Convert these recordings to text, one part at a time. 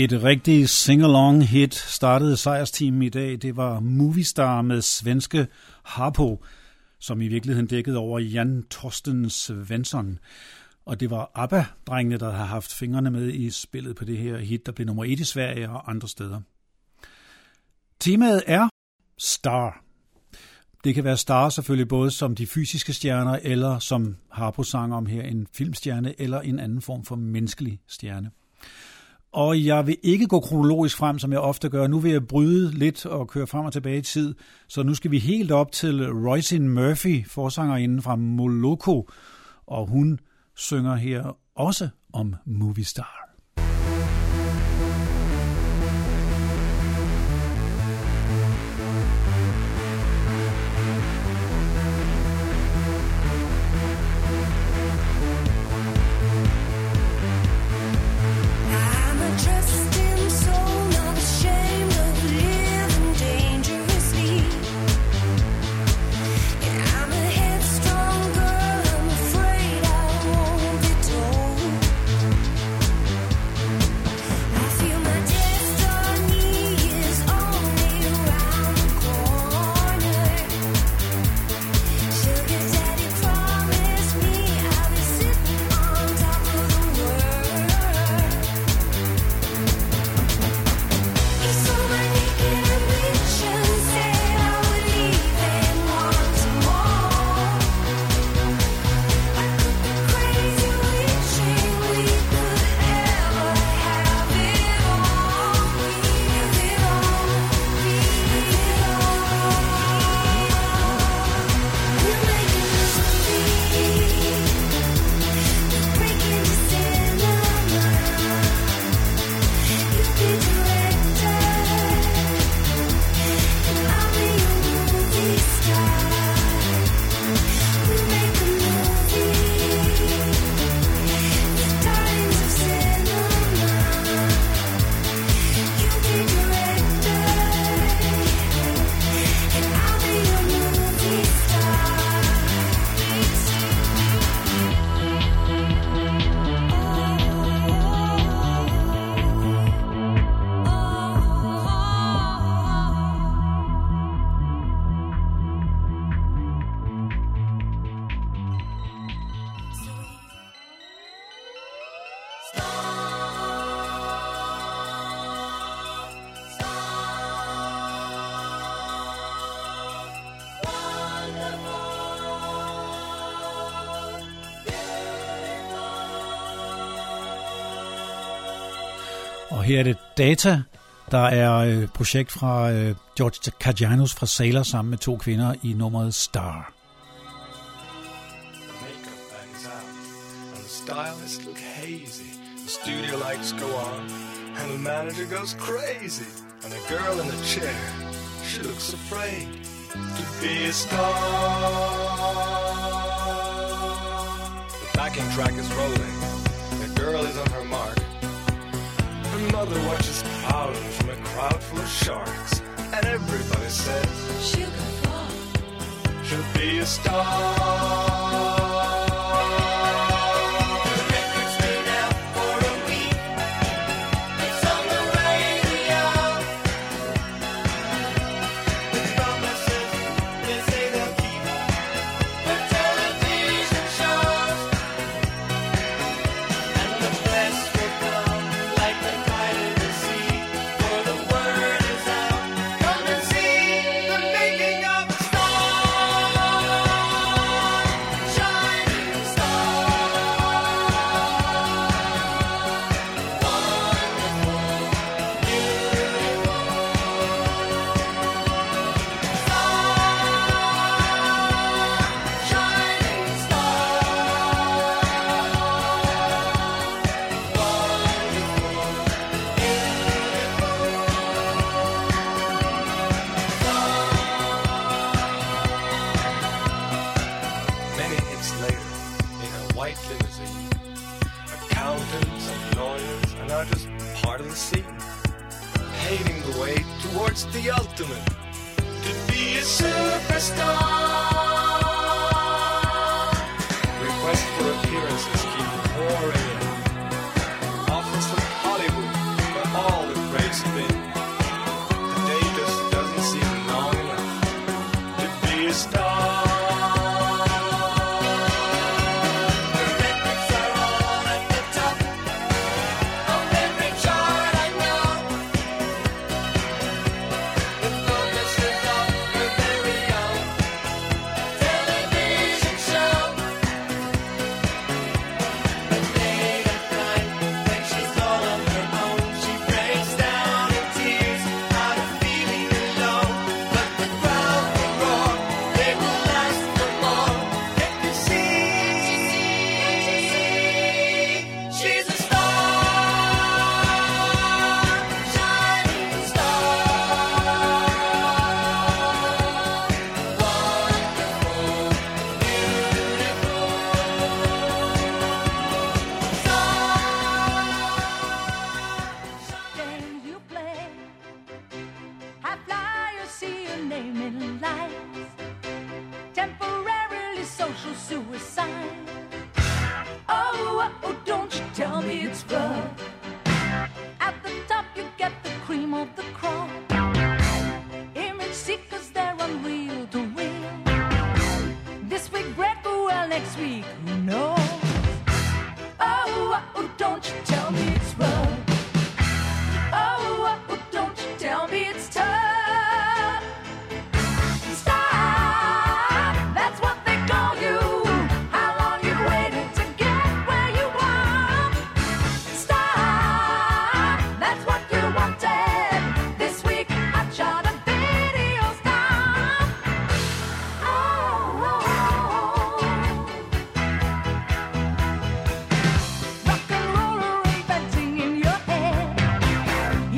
Et rigtigt sing-along hit startede sejrsteamen i dag. Det var Movistar med svenske Harpo, som i virkeligheden dækkede over Jan Torsten Svensson. Og det var ABBA-drengene, der har haft fingrene med i spillet på det her hit, der blev nummer et i Sverige og andre steder. Temaet er Star. Det kan være star selvfølgelig både som de fysiske stjerner, eller som Harpo sang om her, en filmstjerne eller en anden form for menneskelig stjerne. Og jeg vil ikke gå kronologisk frem, som jeg ofte gør. Nu vil jeg bryde lidt og køre frem og tilbage i tid. Så nu skal vi helt op til Roisin Murphy, forsangerinden fra Moloko. Og hun synger her også om Movie Star. her er det Data, der er et projekt fra øh, George Kajanos fra Sailor sammen med to kvinder i nummeret Star. Makeup bags out, and the stylists look hazy. The studio lights go on, and the manager goes crazy. And the girl in the chair, she looks afraid to be a star. The backing track is rolling, the girl is on her mark. her mother watches out from a crowd full of sharks. And everybody says, She'll go far. She'll be a star.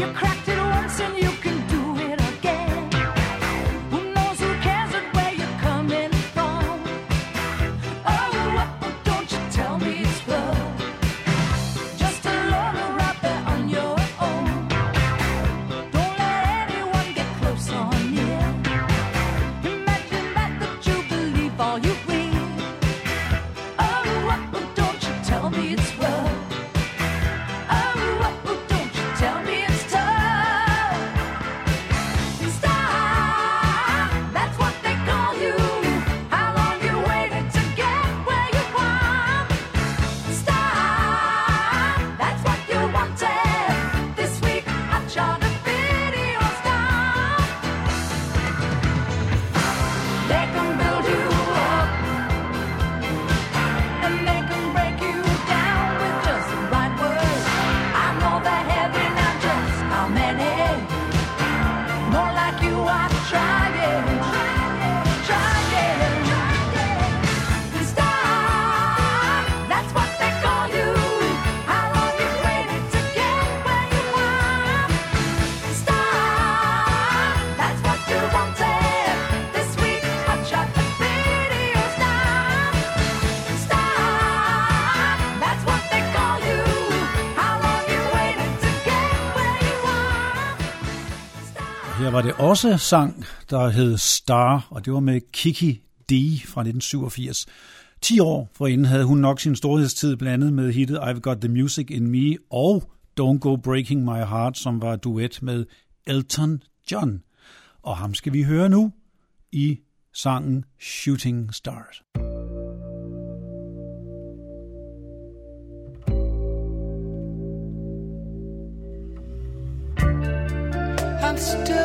You crack Var det også sang, der hed Star, og det var med Kiki D fra 1987. 10 år forinden havde hun nok sin storhedstid blandet med hittet I've Got The Music In Me og Don't Go Breaking My Heart, som var duet med Elton John. Og ham skal vi høre nu i sangen Shooting Stars. I'm still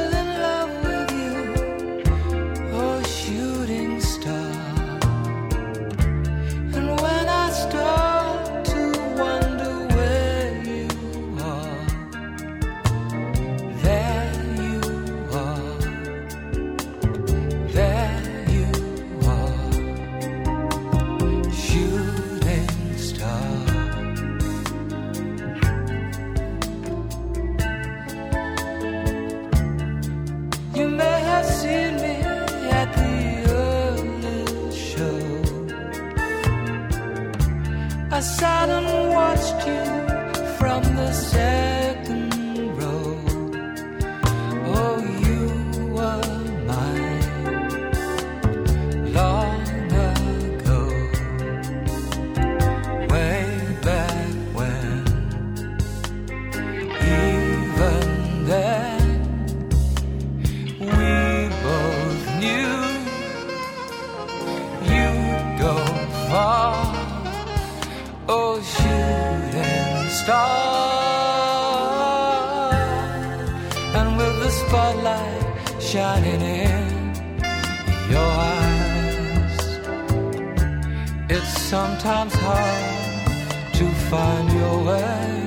sometimes hard to find your way.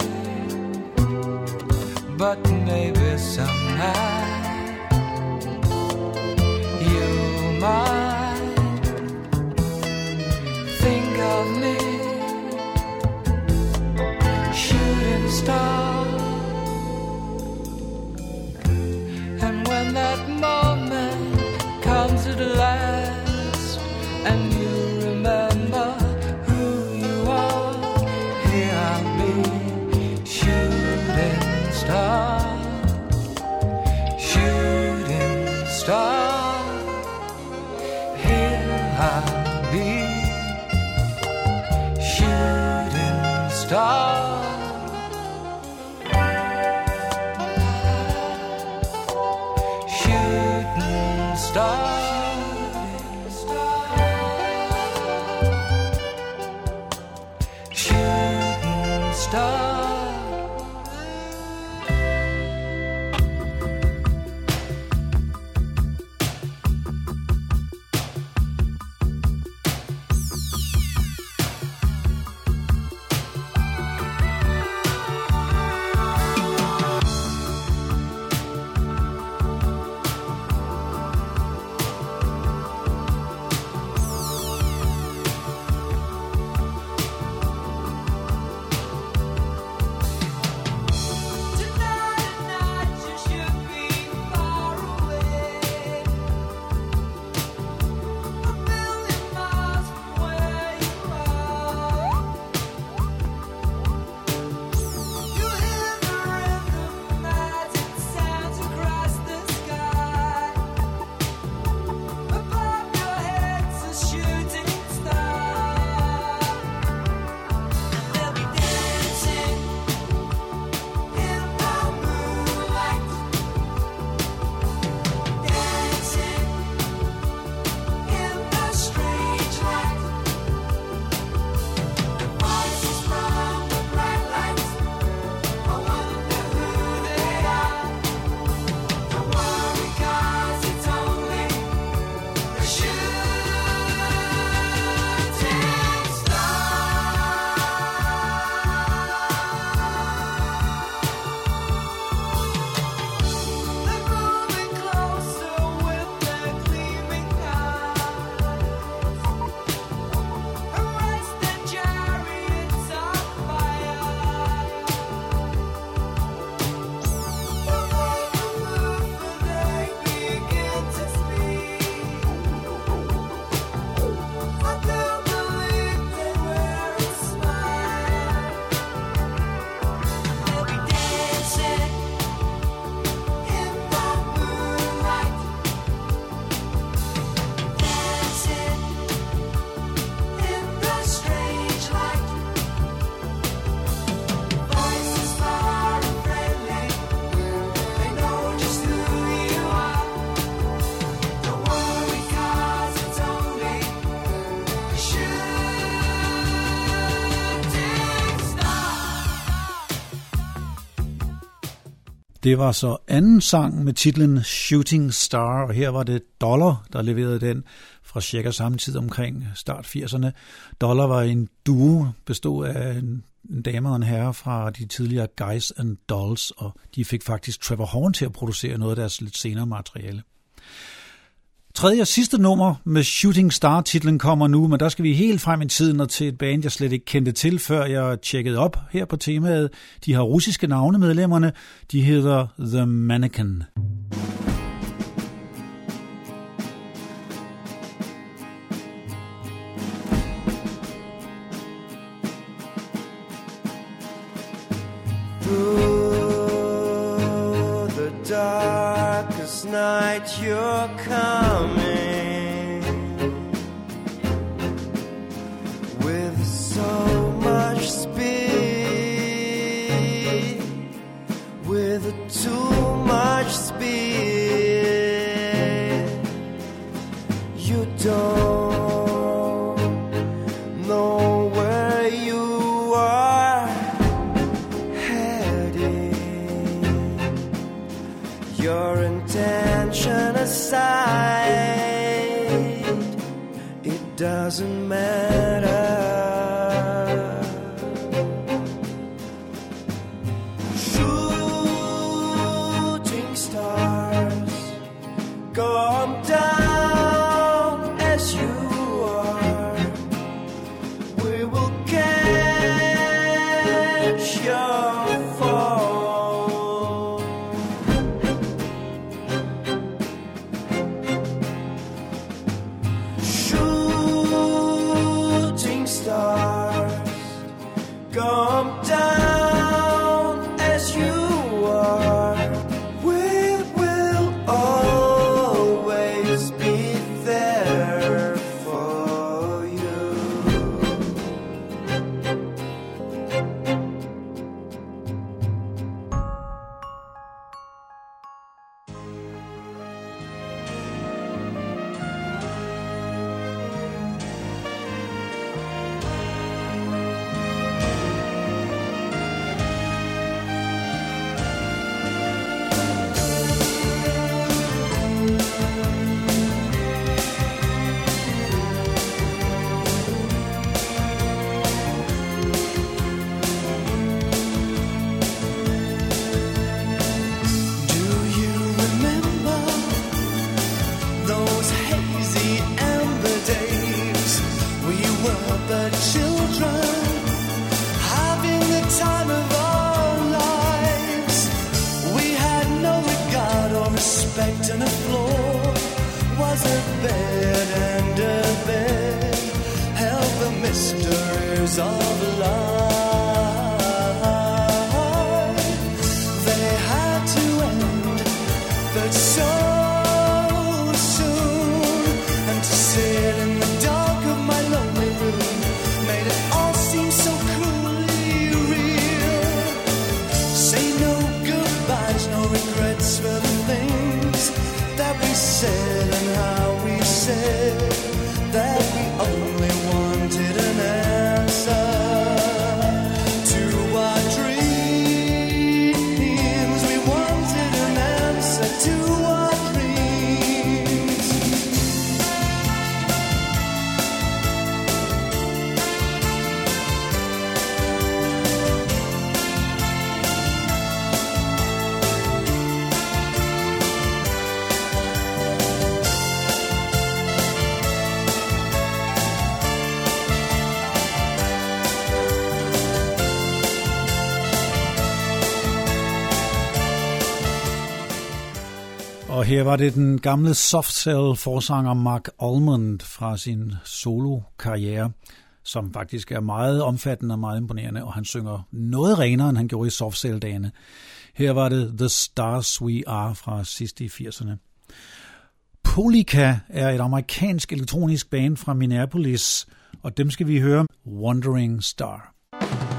But maybe some night you might think of me, shooting star. And when that moment Det var så anden sang med titlen Shooting Star, og her var det Dollar, der leverede den fra cirka samme tid omkring start 80'erne. Dollar var en duo, bestod af en, en dame og en herre fra de tidligere Guys and Dolls, og de fik faktisk Trevor Horn til at producere noget af deres lidt senere materiale. Tredje og sidste nummer med Shooting Star-titlen kommer nu, men der skal vi helt frem i tiden og til et band, jeg slet ikke kendte til, før jeg tjekkede op her på temaet. De har russiske navne, medlemmerne. De hedder The Mannequin. You're coming Og her var det den gamle softcell forsanger Mark Almond fra sin solo-karriere, som faktisk er meget omfattende og meget imponerende, og han synger noget renere, end han gjorde i softcell-dagene. Her var det The Stars We Are fra sidst i 80'erne. Polika er et amerikansk elektronisk band fra Minneapolis, og dem skal vi høre Wandering Star. When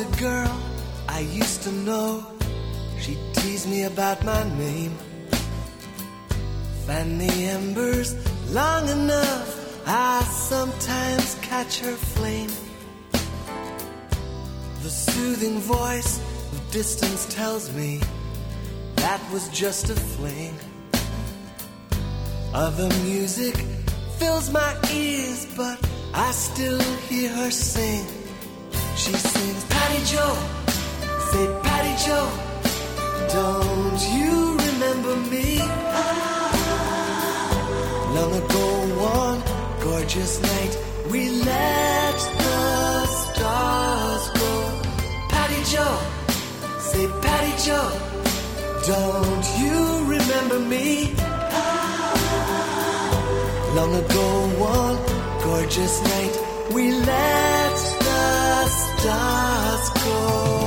a girl I used to know. She teased me about my name. Fan the embers long enough. I sometimes catch her flame. The soothing voice of distance tells me that was just a fling. Other music fills my ears, but I still hear her sing. She don't you remember me? Long ago, one gorgeous night, we let the stars go. Patty Joe, say Patty Joe, don't you remember me? Long ago, one gorgeous night, we let the stars go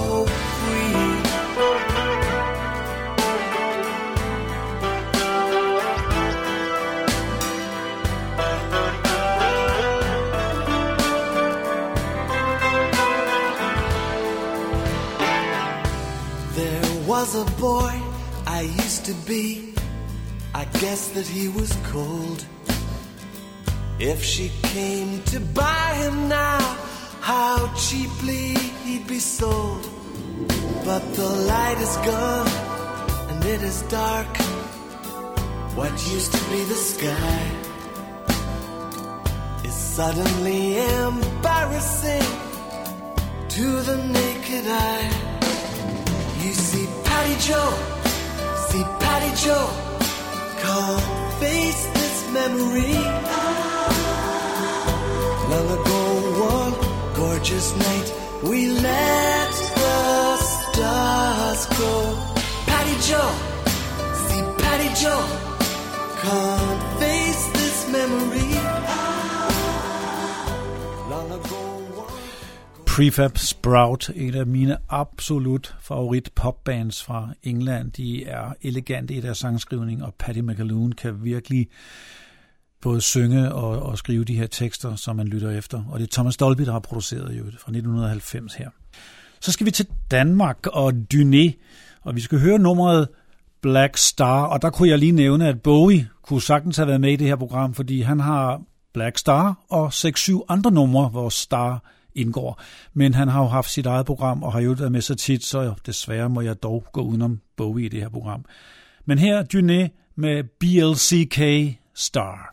boy I used to be. I guess that he was cold. If she came to buy him now, how cheaply he'd be sold. But the light is gone and it is dark. What used to be the sky is suddenly embarrassing to the naked eye. You see Patty Joe, see Patty Joe, can't face this memory. Long ago, one gorgeous night, we let the stars go. Patty Joe, see Patty Joe, can't face this memory. Long ago. Prefab Sprout, et af mine absolut favorit popbands fra England. De er elegante i deres sangskrivning, og Paddy McAloon kan virkelig både synge og, og skrive de her tekster, som man lytter efter. Og det er Thomas Dolby, der har produceret jo fra 1990 her. Så skal vi til Danmark og Dyné, og vi skal høre nummeret Black Star, og der kunne jeg lige nævne, at Bowie kunne sagtens have været med i det her program, fordi han har Black Star og 6-7 andre numre, hvor Star indgår. Men han har jo haft sit eget program, og har jo været med så tit, så desværre må jeg dog gå udenom Bowie i det her program. Men her Dyné med BLCK Star.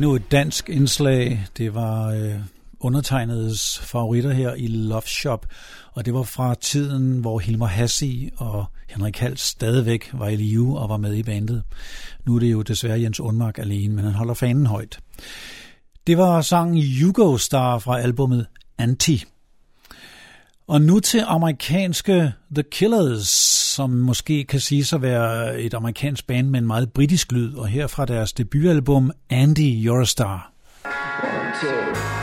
Endnu et dansk indslag. Det var øh, undertegnedes favoritter her i Love Shop, og det var fra tiden, hvor Hilmar Hassi og Henrik Hals stadigvæk var i live og var med i bandet. Nu er det jo desværre Jens Undmark alene, men han holder fanen højt. Det var sangen Hugo Star fra albumet Anti. Og nu til amerikanske The Killers, som måske kan sige sig være et amerikansk band med en meget britisk lyd, og her fra deres debutalbum Andy You're a Star. One, two.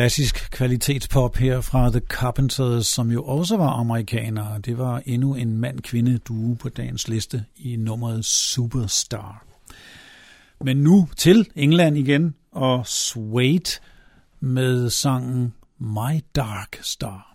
Klassisk kvalitetspop her fra The Carpenters, som jo også var amerikanere. Det var endnu en mand-kvinde duo på dagens liste i nummeret Superstar. Men nu til England igen og Suede med sangen My Dark Star.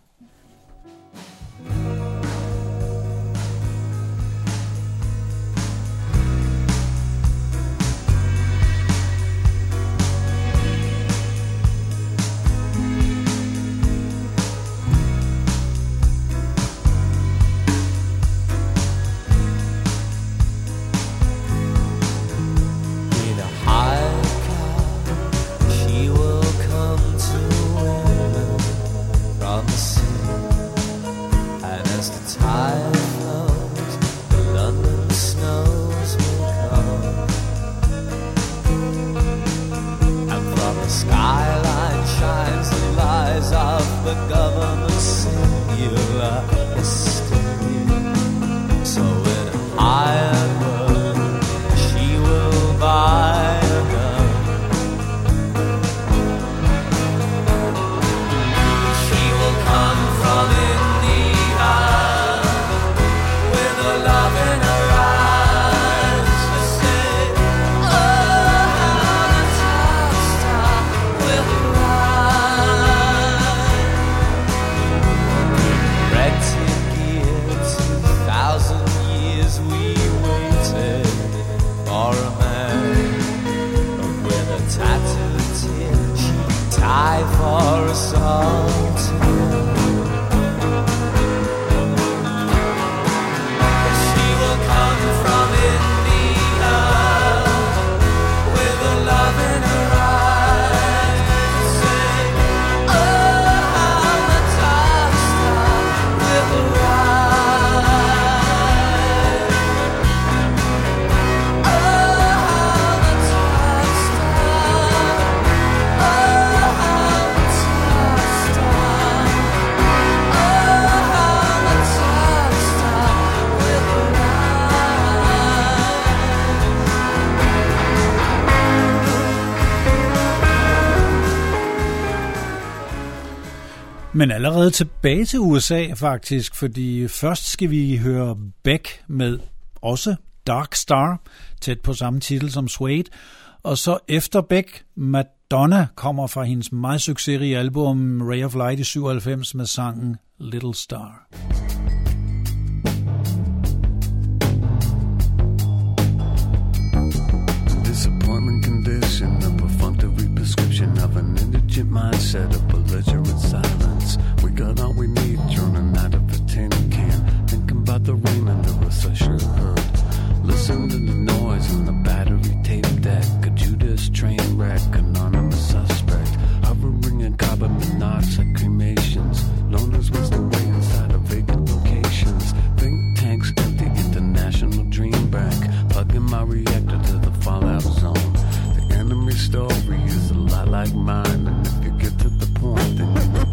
Men allerede tilbage til USA faktisk, fordi først skal vi høre Beck med også Dark Star, tæt på samme titel som Suede, og så efter Beck, Madonna kommer fra hendes meget succesrige album Ray of Light i 97 med sangen Little Star. disappointment condition, mindset, of belligerent silence. We got all we need, turning out of a tin can, thinking about the rain under a session hood. Listen to the noise on the battery tape deck, a Judas train wreck, anonymous suspect, hovering in carbon monoxide cremations. Loners was the way inside of vacant locations. Think tanks empty, international dream bank, plugging my reactor to the fallout zone. Enemy story is a lot like mine, and if you get to the point, then you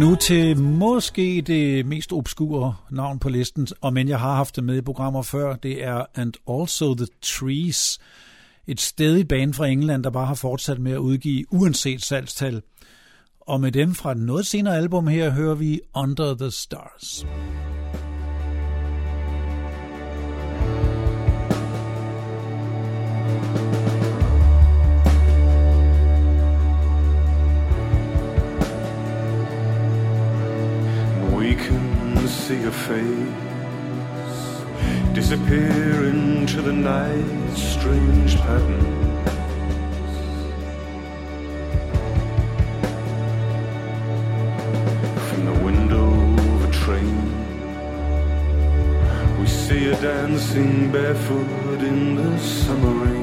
nu til måske det mest obskure navn på listen, og men jeg har haft det med i programmer før, det er And Also The Trees. Et stedigt band fra England, der bare har fortsat med at udgive uanset salgstal. Og med dem fra et noget senere album her hører vi Under the Stars. We can see a face disappear into the night's strange pattern. From the window of a train, we see her dancing barefoot in the summer rain.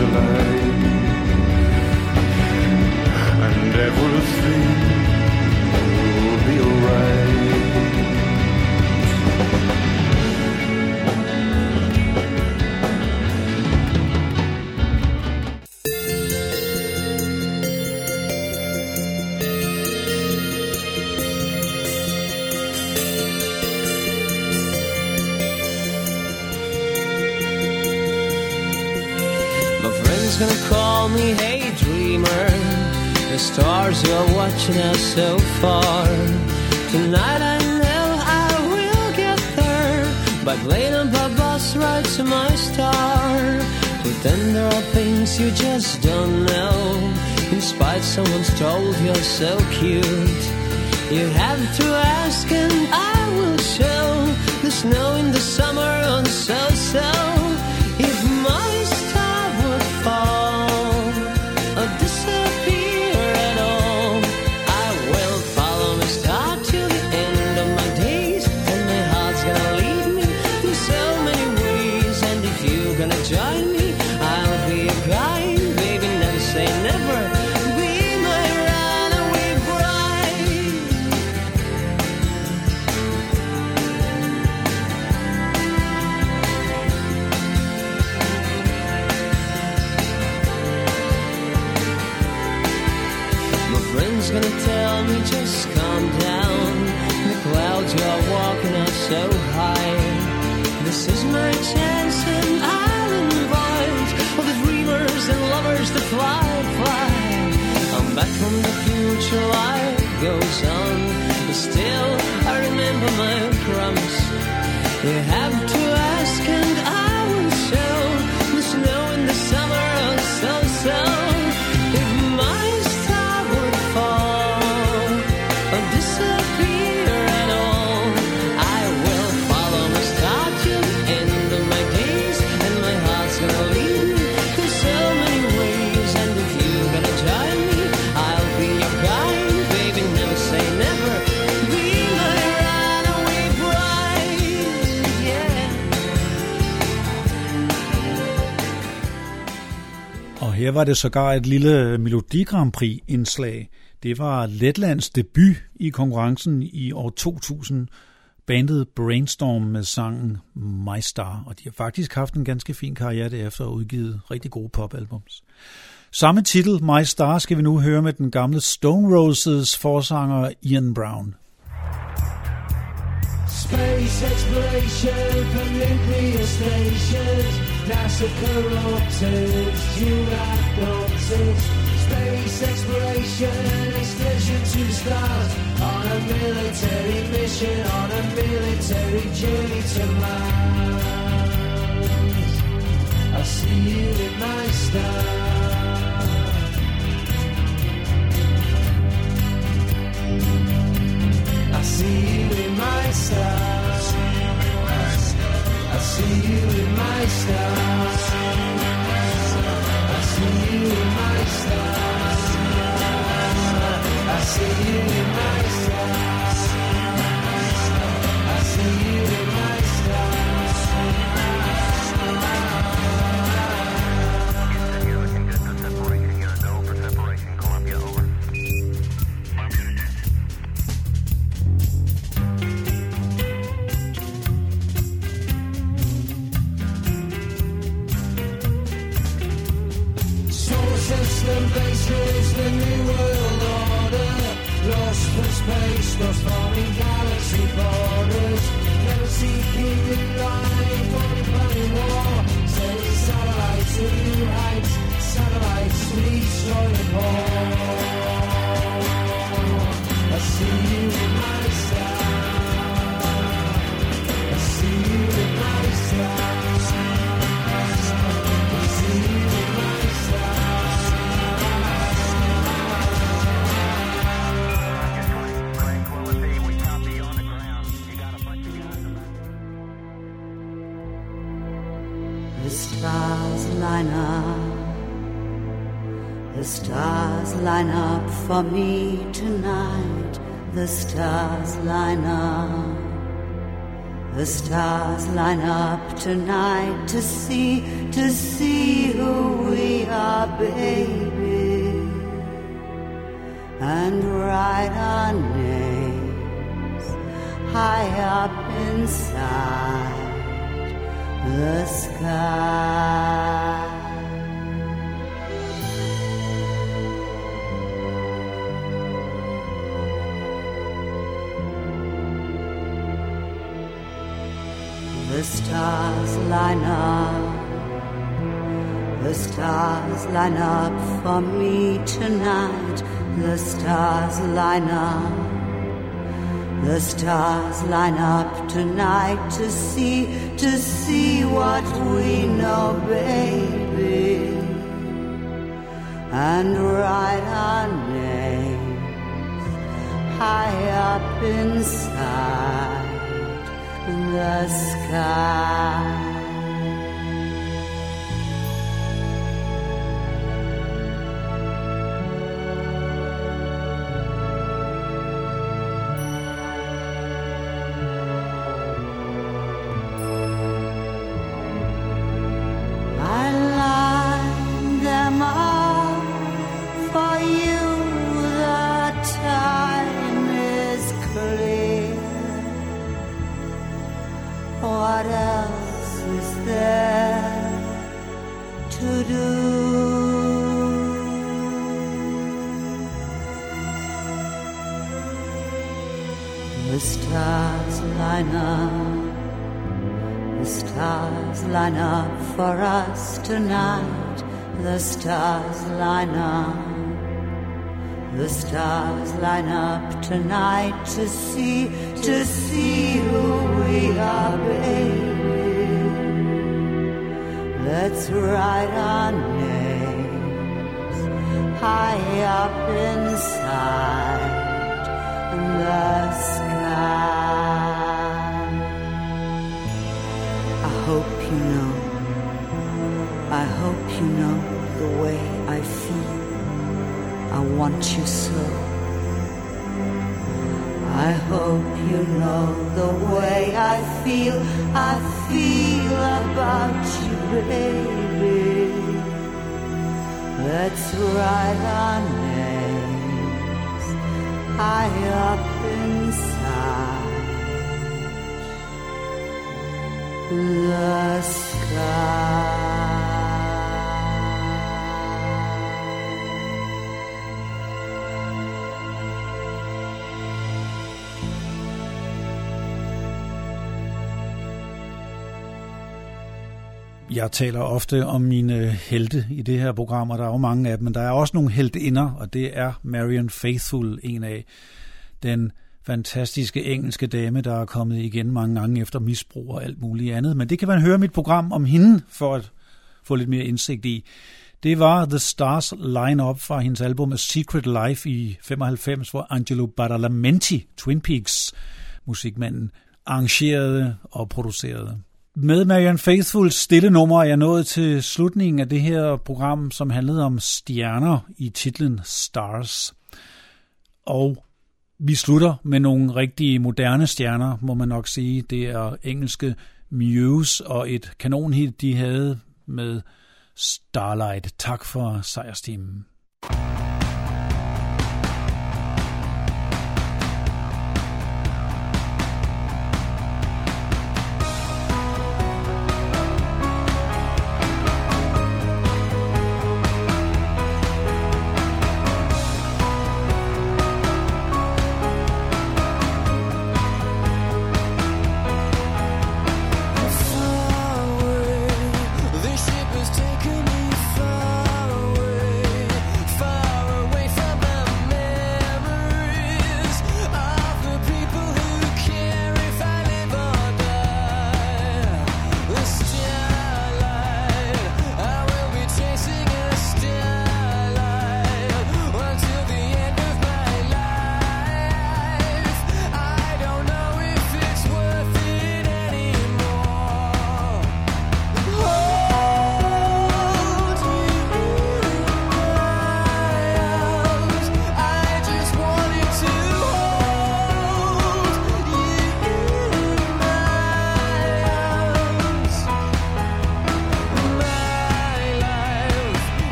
To life, and everything so far. Tonight I know I will get there by playing up a bus ride to my star. But then there are things you just don't know. In spite someone's told you're so cute. You have to ask and I will show the snow in the summer on so so. Og her var det sågar et lille Melodi Grand Prix indslag. Det var Letlands debut i konkurrencen i år 2000. Bandet Brainstorm med sangen My Star, og de har faktisk haft en ganske fin karriere derefter og udgivet rigtig gode popalbums. Samme titel, My Star, skal vi nu høre med den gamle Stone Roses forsanger Ian Brown. Space exploration from nuclear stations. NASA corrupted, you have nonsense. Space exploration, excursion to the stars. On a military mission, on a military journey to Mars. I see you in my star. I see you in my stars. I see you in my stars. I see you in my Me. the The stars line up. The stars line up for me tonight. The stars line up. The stars line up tonight to see, to see what we know, baby. And write our names high up inside the sky. Line up. The stars line up tonight to see, to see who we are, baby. Let's write our names high up inside the sky. I hope you know, I hope you know the way I feel. I want you so. I hope you know the way I feel. I feel about you, baby. Let's write our names high up inside the sky. Jeg taler ofte om mine helte i det her program, og der er jo mange af dem, men der er også nogle heltinder, og det er Marion Faithful en af. Den fantastiske engelske dame, der er kommet igen mange gange efter misbrug og alt muligt andet. Men det kan man høre mit program om hende, for at få lidt mere indsigt i. Det var The Stars line-up fra hendes album A Secret Life i 95, hvor Angelo Badalamenti, Twin Peaks musikmanden, arrangerede og producerede. Med Marian Faithfuls stille nummer er jeg nået til slutningen af det her program, som handlede om stjerner i titlen Stars. Og vi slutter med nogle rigtige moderne stjerner, må man nok sige. Det er engelske Muse og et kanonhit, de havde med Starlight. Tak for sejrstimen.